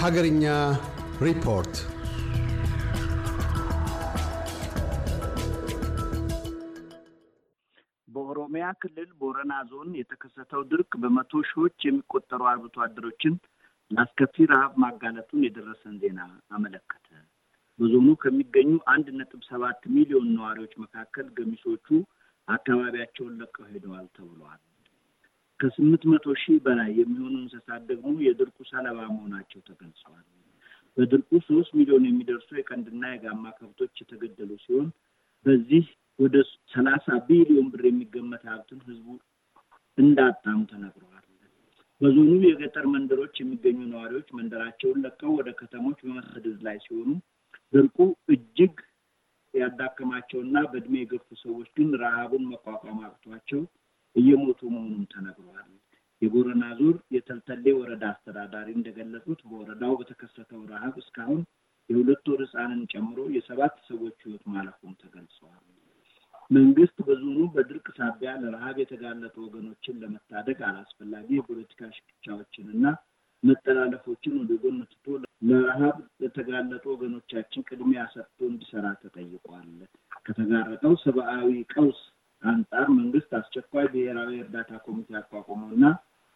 ሀገርኛ ሪፖርት በኦሮሚያ ክልል ቦረና ዞን የተከሰተው ድርቅ በመቶ ሺዎች የሚቆጠሩ አርብቶ አደሮችን ለአስከፊ ረሃብ ማጋለጡን የደረሰን ዜና አመለከተ። በዞኑ ከሚገኙ አንድ ነጥብ ሰባት ሚሊዮን ነዋሪዎች መካከል ገሚሶቹ አካባቢያቸውን ለቀው ሄደዋል ተብሏል። ከስምንት መቶ ሺህ በላይ የሚሆኑ እንስሳት ደግሞ የድርቁ ሰለባ መሆናቸው ተገልጸዋል። በድርቁ ሶስት ሚሊዮን የሚደርሱ የቀንድና የጋማ ከብቶች የተገደሉ ሲሆን በዚህ ወደ ሰላሳ ቢሊዮን ብር የሚገመት ሀብትን ህዝቡ እንዳጣሙ ተነግረዋል። በዞኑ የገጠር መንደሮች የሚገኙ ነዋሪዎች መንደራቸውን ለቀው ወደ ከተሞች በመሰደድ ላይ ሲሆኑ ድርቁ እጅግ ያዳከማቸውና በእድሜ የገፉ ሰዎች ግን ረሃቡን መቋቋም አቅቷቸው እየሞቱ መሆኑን ተነግረዋል። የቦረና ዞር የተልተሌ ወረዳ አስተዳዳሪ እንደገለጹት በወረዳው በተከሰተው ረሃብ እስካሁን የሁለት ወር ህፃንን ጨምሮ የሰባት ሰዎች ህይወት ማለፉን ተገልጸዋል። መንግስት በዞኑ በድርቅ ሳቢያ ለረሃብ የተጋለጡ ወገኖችን ለመታደግ አላስፈላጊ የፖለቲካ ሽኩቻዎችን እና መጠላለፎችን ወደ ጎን ትቶ ለረሃብ ለተጋለጡ ወገኖቻችን ቅድሚያ ሰጥቶ እንዲሰራ ተጠይቋል። ከተጋረጠው ሰብአዊ ቀውስ አንጻር መንግስት አስቸኳይ ብሔራዊ እርዳታ ኮሚቴ አቋቁመው እና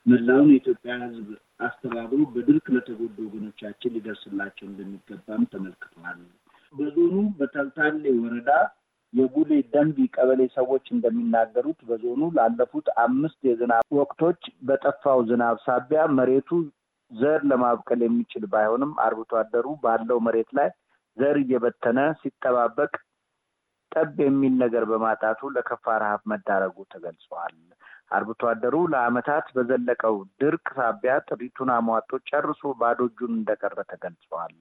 መላውን የኢትዮጵያ ህዝብ አስተባብሮ በድርቅ ለተጎዱ ወገኖቻችን ሊደርስላቸው እንደሚገባም ተመልክተዋል። በዞኑ በተልታሌ ወረዳ የቡሌ ደንቢ ቀበሌ ሰዎች እንደሚናገሩት በዞኑ ላለፉት አምስት የዝናብ ወቅቶች በጠፋው ዝናብ ሳቢያ መሬቱ ዘር ለማብቀል የሚችል ባይሆንም አርብቶ አደሩ ባለው መሬት ላይ ዘር እየበተነ ሲጠባበቅ ጠብ የሚል ነገር በማጣቱ ለከፋ ረሃብ መዳረጉ ተገልጸዋል። አርብቶ አደሩ ለዓመታት በዘለቀው ድርቅ ሳቢያ ጥሪቱን አሟጦ ጨርሶ ባዶ እጁን እንደቀረ ተገልጸዋል።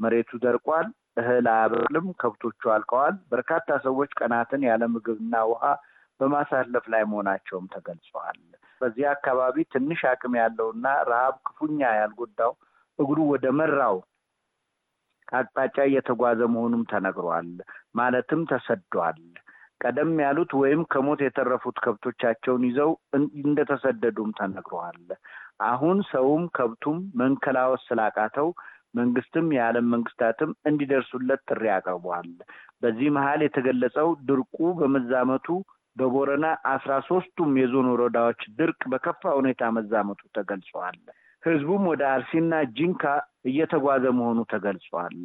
መሬቱ ደርቋል። እህል አያበቅልም። ከብቶቹ አልቀዋል። በርካታ ሰዎች ቀናትን ያለ ምግብና ውሃ በማሳለፍ ላይ መሆናቸውም ተገልጸዋል። በዚህ አካባቢ ትንሽ አቅም ያለውና ረሃብ ክፉኛ ያልጎዳው እግሩ ወደ መራው አቅጣጫ እየተጓዘ መሆኑም ተነግሯል። ማለትም ተሰዷል። ቀደም ያሉት ወይም ከሞት የተረፉት ከብቶቻቸውን ይዘው እንደተሰደዱም ተነግረዋል። አሁን ሰውም ከብቱም መንከላወስ ስላቃተው መንግስትም የዓለም መንግስታትም እንዲደርሱለት ጥሪ አቅርበዋል። በዚህ መሀል የተገለጸው ድርቁ በመዛመቱ በቦረና አስራ ሶስቱም የዞን ወረዳዎች ድርቅ በከፋ ሁኔታ መዛመቱ ተገልጸዋል። ህዝቡም ወደ አርሲና ጂንካ እየተጓዘ መሆኑ ተገልጿል።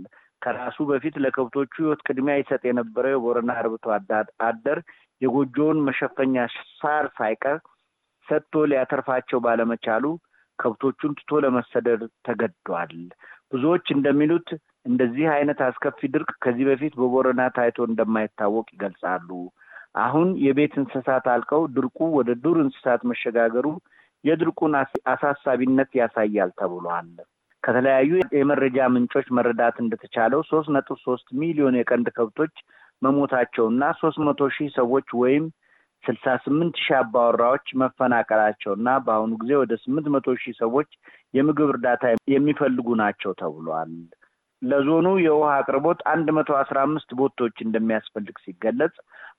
ከራሱ በፊት ለከብቶቹ ህይወት ቅድሚያ ይሰጥ የነበረው የቦረና አርብቶ አደር የጎጆውን መሸፈኛ ሳር ሳይቀር ሰጥቶ ሊያተርፋቸው ባለመቻሉ ከብቶቹን ትቶ ለመሰደድ ተገዷል። ብዙዎች እንደሚሉት እንደዚህ አይነት አስከፊ ድርቅ ከዚህ በፊት በቦረና ታይቶ እንደማይታወቅ ይገልጻሉ። አሁን የቤት እንስሳት አልቀው ድርቁ ወደ ዱር እንስሳት መሸጋገሩ የድርቁን አሳሳቢነት ያሳያል ተብሏል። ከተለያዩ የመረጃ ምንጮች መረዳት እንደተቻለው ሶስት ነጥብ ሶስት ሚሊዮን የቀንድ ከብቶች መሞታቸውና ሶስት መቶ ሺህ ሰዎች ወይም ስልሳ ስምንት ሺህ አባወራዎች መፈናቀላቸውና በአሁኑ ጊዜ ወደ ስምንት መቶ ሺህ ሰዎች የምግብ እርዳታ የሚፈልጉ ናቸው ተብሏል። ለዞኑ የውሃ አቅርቦት አንድ መቶ አስራ አምስት ቦቶች እንደሚያስፈልግ ሲገለጽ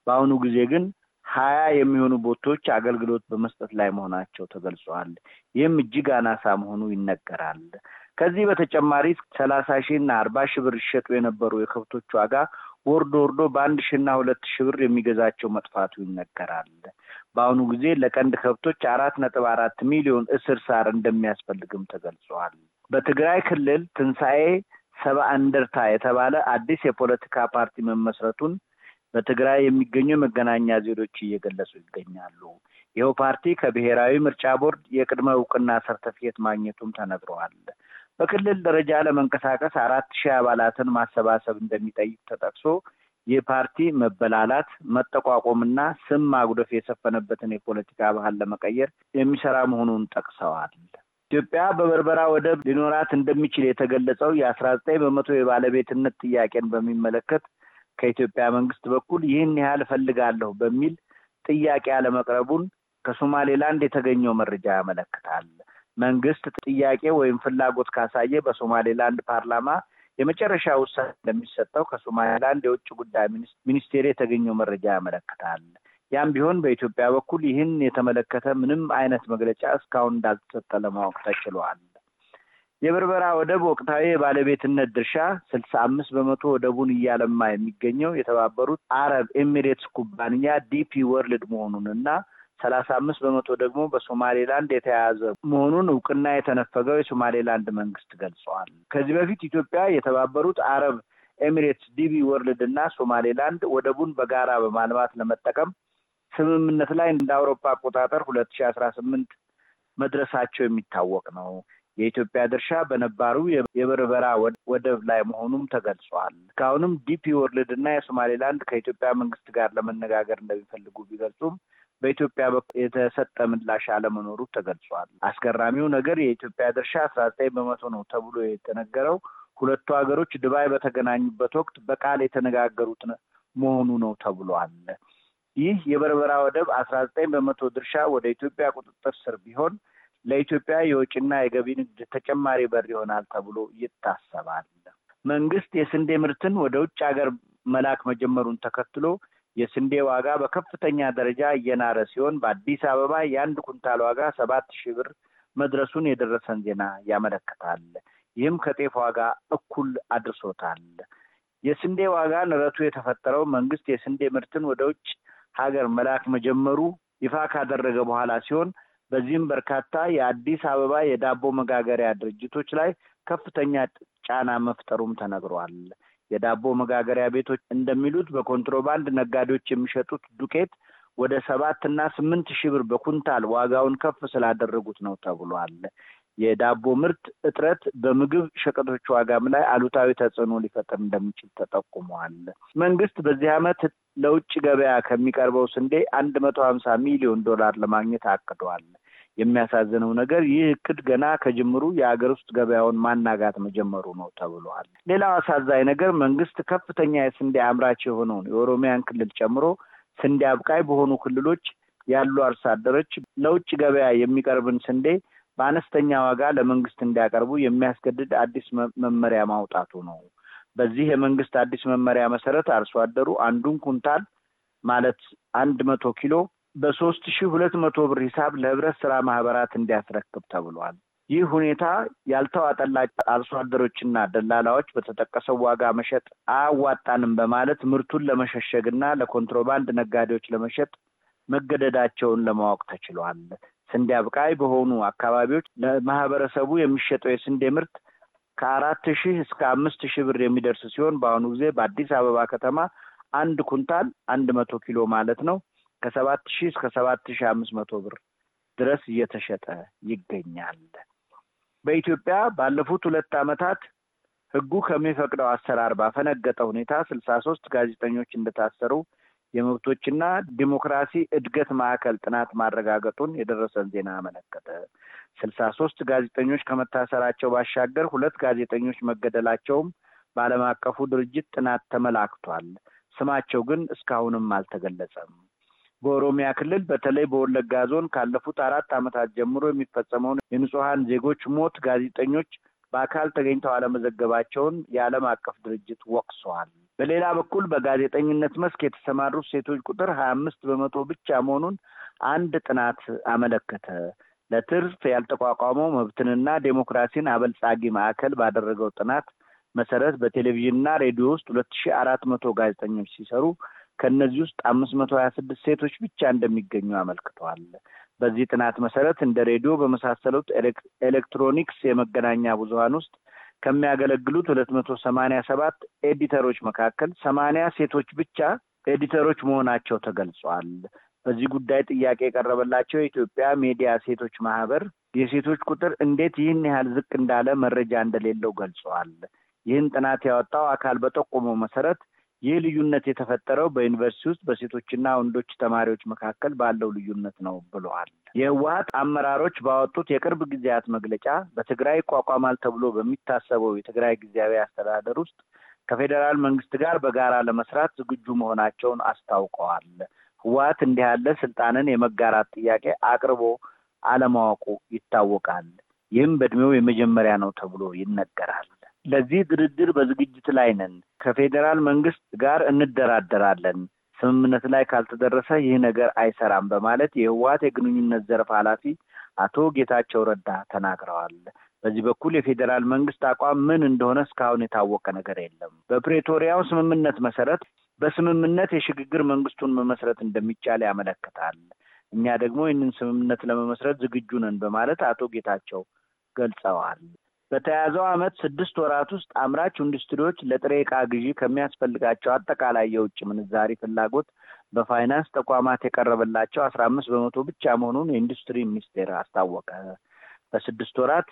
በአሁኑ ጊዜ ግን ሀያ የሚሆኑ ቦቶች አገልግሎት በመስጠት ላይ መሆናቸው ተገልጿል። ይህም እጅግ አናሳ መሆኑ ይነገራል። ከዚህ በተጨማሪ ሰላሳ ሺህ እና አርባ ሺህ ብር ይሸጡ የነበሩ የከብቶች ዋጋ ወርዶ ወርዶ በአንድ ሺና ሁለት ሺህ ብር የሚገዛቸው መጥፋቱ ይነገራል። በአሁኑ ጊዜ ለቀንድ ከብቶች አራት ነጥብ አራት ሚሊዮን እስር ሳር እንደሚያስፈልግም ተገልጸዋል። በትግራይ ክልል ትንሣኤ ሰባ እንደርታ የተባለ አዲስ የፖለቲካ ፓርቲ መመስረቱን በትግራይ የሚገኙ የመገናኛ ዜዶች እየገለጹ ይገኛሉ። ይኸው ፓርቲ ከብሔራዊ ምርጫ ቦርድ የቅድመ እውቅና ሰርተፊኬት ማግኘቱም ተነግረዋል። በክልል ደረጃ ለመንቀሳቀስ አራት ሺህ አባላትን ማሰባሰብ እንደሚጠይቅ ተጠቅሶ ይህ ፓርቲ መበላላት፣ መጠቋቆምና ስም ማጉደፍ የሰፈነበትን የፖለቲካ ባህል ለመቀየር የሚሰራ መሆኑን ጠቅሰዋል። ኢትዮጵያ በበርበራ ወደብ ሊኖራት እንደሚችል የተገለጸው የአስራ ዘጠኝ በመቶ የባለቤትነት ጥያቄን በሚመለከት ከኢትዮጵያ መንግስት በኩል ይህን ያህል እፈልጋለሁ በሚል ጥያቄ አለመቅረቡን ከሶማሌላንድ የተገኘው መረጃ ያመለክታል። መንግስት ጥያቄ ወይም ፍላጎት ካሳየ በሶማሌላንድ ፓርላማ የመጨረሻ ውሳኔ እንደሚሰጠው ከሶማሌላንድ የውጭ ጉዳይ ሚኒስቴር የተገኘው መረጃ ያመለክታል። ያም ቢሆን በኢትዮጵያ በኩል ይህን የተመለከተ ምንም አይነት መግለጫ እስካሁን እንዳልተሰጠ ለማወቅ ተችሏል። የበርበራ ወደብ ወቅታዊ የባለቤትነት ድርሻ ስልሳ አምስት በመቶ ወደቡን እያለማ የሚገኘው የተባበሩት አረብ ኤሚሬትስ ኩባንያ DP World መሆኑን እና ሰላሳ አምስት በመቶ ደግሞ በሶማሌላንድ የተያያዘ መሆኑን እውቅና የተነፈገው የሶማሌላንድ መንግስት ገልጸዋል። ከዚህ በፊት ኢትዮጵያ የተባበሩት አረብ ኤሚሬትስ DP World እና ሶማሌላንድ ወደቡን በጋራ በማልማት ለመጠቀም ስምምነት ላይ እንደ አውሮፓ አቆጣጠር ሁለት ሺ አስራ ስምንት መድረሳቸው የሚታወቅ ነው። የኢትዮጵያ ድርሻ በነባሩ የበርበራ ወደብ ላይ መሆኑም ተገልጿል። እስካሁንም DP World እና የሶማሌላንድ ከኢትዮጵያ መንግስት ጋር ለመነጋገር እንደሚፈልጉ ቢገልጹም በኢትዮጵያ በኩል የተሰጠ ምላሽ አለመኖሩ ተገልጿል። አስገራሚው ነገር የኢትዮጵያ ድርሻ አስራ ዘጠኝ በመቶ ነው ተብሎ የተነገረው ሁለቱ ሀገሮች ድባይ በተገናኙበት ወቅት በቃል የተነጋገሩት መሆኑ ነው ተብሏል። ይህ የበርበራ ወደብ አስራ ዘጠኝ በመቶ ድርሻ ወደ ኢትዮጵያ ቁጥጥር ስር ቢሆን ለኢትዮጵያ የውጭና የገቢ ንግድ ተጨማሪ በር ይሆናል ተብሎ ይታሰባል። መንግስት የስንዴ ምርትን ወደ ውጭ ሀገር መላክ መጀመሩን ተከትሎ የስንዴ ዋጋ በከፍተኛ ደረጃ እየናረ ሲሆን በአዲስ አበባ የአንድ ኩንታል ዋጋ ሰባት ሺህ ብር መድረሱን የደረሰን ዜና ያመለክታል። ይህም ከጤፍ ዋጋ እኩል አድርሶታል። የስንዴ ዋጋ ንረቱ የተፈጠረው መንግስት የስንዴ ምርትን ወደ ውጭ ሀገር መላክ መጀመሩ ይፋ ካደረገ በኋላ ሲሆን በዚህም በርካታ የአዲስ አበባ የዳቦ መጋገሪያ ድርጅቶች ላይ ከፍተኛ ጫና መፍጠሩም ተነግሯል። የዳቦ መጋገሪያ ቤቶች እንደሚሉት በኮንትሮባንድ ነጋዴዎች የሚሸጡት ዱቄት ወደ ሰባት እና ስምንት ሺህ ብር በኩንታል ዋጋውን ከፍ ስላደረጉት ነው ተብሏል። የዳቦ ምርት እጥረት በምግብ ሸቀጦች ዋጋም ላይ አሉታዊ ተጽዕኖ ሊፈጥር እንደሚችል ተጠቁመዋል። መንግስት በዚህ ዓመት ለውጭ ገበያ ከሚቀርበው ስንዴ አንድ መቶ ሀምሳ ሚሊዮን ዶላር ለማግኘት አቅዷል። የሚያሳዝነው ነገር ይህ እቅድ ገና ከጅምሩ የሀገር ውስጥ ገበያውን ማናጋት መጀመሩ ነው ተብሏል። ሌላው አሳዛኝ ነገር መንግስት ከፍተኛ የስንዴ አምራች የሆነውን የኦሮሚያን ክልል ጨምሮ ስንዴ አብቃይ በሆኑ ክልሎች ያሉ አርሶ አደሮች ለውጭ ገበያ የሚቀርብን ስንዴ በአነስተኛ ዋጋ ለመንግስት እንዲያቀርቡ የሚያስገድድ አዲስ መመሪያ ማውጣቱ ነው። በዚህ የመንግስት አዲስ መመሪያ መሰረት አርሶ አደሩ አንዱን ኩንታል ማለት አንድ መቶ ኪሎ በሶስት ሺህ ሁለት መቶ ብር ሂሳብ ለህብረት ስራ ማህበራት እንዲያስረክብ ተብሏል። ይህ ሁኔታ ያልተዋጠላቸው አርሶ አደሮችና ደላላዎች በተጠቀሰው ዋጋ መሸጥ አያዋጣንም በማለት ምርቱን ለመሸሸግና ለኮንትሮባንድ ነጋዴዎች ለመሸጥ መገደዳቸውን ለማወቅ ተችሏል። ስንዴ አብቃይ በሆኑ አካባቢዎች ለማህበረሰቡ የሚሸጠው የስንዴ ምርት ከአራት ሺህ እስከ አምስት ሺህ ብር የሚደርስ ሲሆን በአሁኑ ጊዜ በአዲስ አበባ ከተማ አንድ ኩንታል አንድ መቶ ኪሎ ማለት ነው ከሰባት ሺህ እስከ ሰባት ሺህ አምስት መቶ ብር ድረስ እየተሸጠ ይገኛል። በኢትዮጵያ ባለፉት ሁለት ዓመታት ህጉ ከሚፈቅደው አሰራር ባፈነገጠ ሁኔታ ስልሳ ሶስት ጋዜጠኞች እንደታሰሩ የመብቶችና ዲሞክራሲ እድገት ማዕከል ጥናት ማረጋገጡን የደረሰን ዜና አመለከተ። ስልሳ ሶስት ጋዜጠኞች ከመታሰራቸው ባሻገር ሁለት ጋዜጠኞች መገደላቸውም በዓለም አቀፉ ድርጅት ጥናት ተመላክቷል። ስማቸው ግን እስካሁንም አልተገለጸም። በኦሮሚያ ክልል በተለይ በወለጋ ዞን ካለፉት አራት ዓመታት ጀምሮ የሚፈጸመውን የንጹሐን ዜጎች ሞት ጋዜጠኞች በአካል ተገኝተው አለመዘገባቸውን የዓለም አቀፍ ድርጅት ወቅሰዋል። በሌላ በኩል በጋዜጠኝነት መስክ የተሰማሩት ሴቶች ቁጥር ሀያ አምስት በመቶ ብቻ መሆኑን አንድ ጥናት አመለከተ። ለትርፍ ያልተቋቋመው መብትንና ዴሞክራሲን አበልጻጊ ማዕከል ባደረገው ጥናት መሰረት በቴሌቪዥንና ሬዲዮ ውስጥ ሁለት ሺህ አራት መቶ ጋዜጠኞች ሲሰሩ ከእነዚህ ውስጥ አምስት መቶ ሀያ ስድስት ሴቶች ብቻ እንደሚገኙ አመልክተዋል። በዚህ ጥናት መሰረት እንደ ሬዲዮ በመሳሰሉት ኤሌክትሮኒክስ የመገናኛ ብዙኃን ውስጥ ከሚያገለግሉት ሁለት መቶ ሰማኒያ ሰባት ኤዲተሮች መካከል ሰማኒያ ሴቶች ብቻ ኤዲተሮች መሆናቸው ተገልጿል። በዚህ ጉዳይ ጥያቄ የቀረበላቸው የኢትዮጵያ ሜዲያ ሴቶች ማህበር የሴቶች ቁጥር እንዴት ይህን ያህል ዝቅ እንዳለ መረጃ እንደሌለው ገልጸዋል። ይህን ጥናት ያወጣው አካል በጠቆመው መሰረት ይህ ልዩነት የተፈጠረው በዩኒቨርሲቲ ውስጥ በሴቶችና ወንዶች ተማሪዎች መካከል ባለው ልዩነት ነው ብለዋል። የህወሀት አመራሮች ባወጡት የቅርብ ጊዜያት መግለጫ በትግራይ ይቋቋማል ተብሎ በሚታሰበው የትግራይ ጊዜያዊ አስተዳደር ውስጥ ከፌዴራል መንግስት ጋር በጋራ ለመስራት ዝግጁ መሆናቸውን አስታውቀዋል። ህወሀት እንዲህ ያለ ስልጣንን የመጋራት ጥያቄ አቅርቦ አለማወቁ ይታወቃል። ይህም በእድሜው የመጀመሪያ ነው ተብሎ ይነገራል። ለዚህ ድርድር በዝግጅት ላይ ነን። ከፌዴራል መንግስት ጋር እንደራደራለን። ስምምነት ላይ ካልተደረሰ ይህ ነገር አይሰራም በማለት የህወሀት የግንኙነት ዘርፍ ኃላፊ አቶ ጌታቸው ረዳ ተናግረዋል። በዚህ በኩል የፌዴራል መንግስት አቋም ምን እንደሆነ እስካሁን የታወቀ ነገር የለም። በፕሬቶሪያው ስምምነት መሰረት በስምምነት የሽግግር መንግስቱን መመስረት እንደሚቻል ያመለክታል። እኛ ደግሞ ይህንን ስምምነት ለመመስረት ዝግጁ ነን በማለት አቶ ጌታቸው ገልጸዋል። በተያያዘው ዓመት ስድስት ወራት ውስጥ አምራች ኢንዱስትሪዎች ለጥሬ ዕቃ ግዢ ከሚያስፈልጋቸው አጠቃላይ የውጭ ምንዛሪ ፍላጎት በፋይናንስ ተቋማት የቀረበላቸው አስራ አምስት በመቶ ብቻ መሆኑን የኢንዱስትሪ ሚኒስቴር አስታወቀ። በስድስት ወራት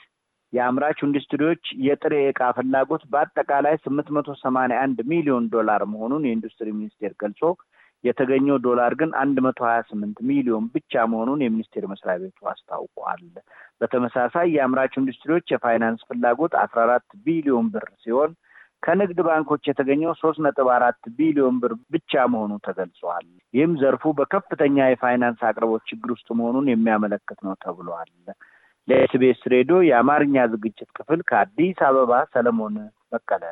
የአምራች ኢንዱስትሪዎች የጥሬ ዕቃ ፍላጎት በአጠቃላይ ስምንት መቶ ሰማንያ አንድ ሚሊዮን ዶላር መሆኑን የኢንዱስትሪ ሚኒስቴር ገልጾ የተገኘው ዶላር ግን አንድ መቶ ሀያ ስምንት ሚሊዮን ብቻ መሆኑን የሚኒስቴር መስሪያ ቤቱ አስታውቋል። በተመሳሳይ የአምራች ኢንዱስትሪዎች የፋይናንስ ፍላጎት አስራ አራት ቢሊዮን ብር ሲሆን ከንግድ ባንኮች የተገኘው ሶስት ነጥብ አራት ቢሊዮን ብር ብቻ መሆኑ ተገልጿል። ይህም ዘርፉ በከፍተኛ የፋይናንስ አቅርቦት ችግር ውስጥ መሆኑን የሚያመለክት ነው ተብሏል። ለ SBS ሬዲዮ የአማርኛ ዝግጅት ክፍል ከአዲስ አበባ ሰለሞን በቀለ።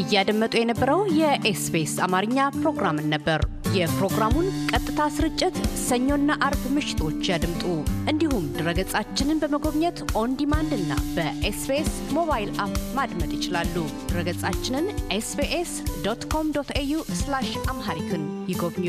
እያደመጡ የነበረው የ SBS አማርኛ ፕሮግራምን ነበር። የፕሮግራሙን ቀጥታ ስርጭት ሰኞና አርብ ምሽቶች ያድምጡ። እንዲሁም ድረገጻችንን በመጎብኘት on demand እና በ SBS mobile app ማድመጥ ይችላሉ። ድረገጻችንን SBS dot com dot au Amharic ን ይጎብኙ።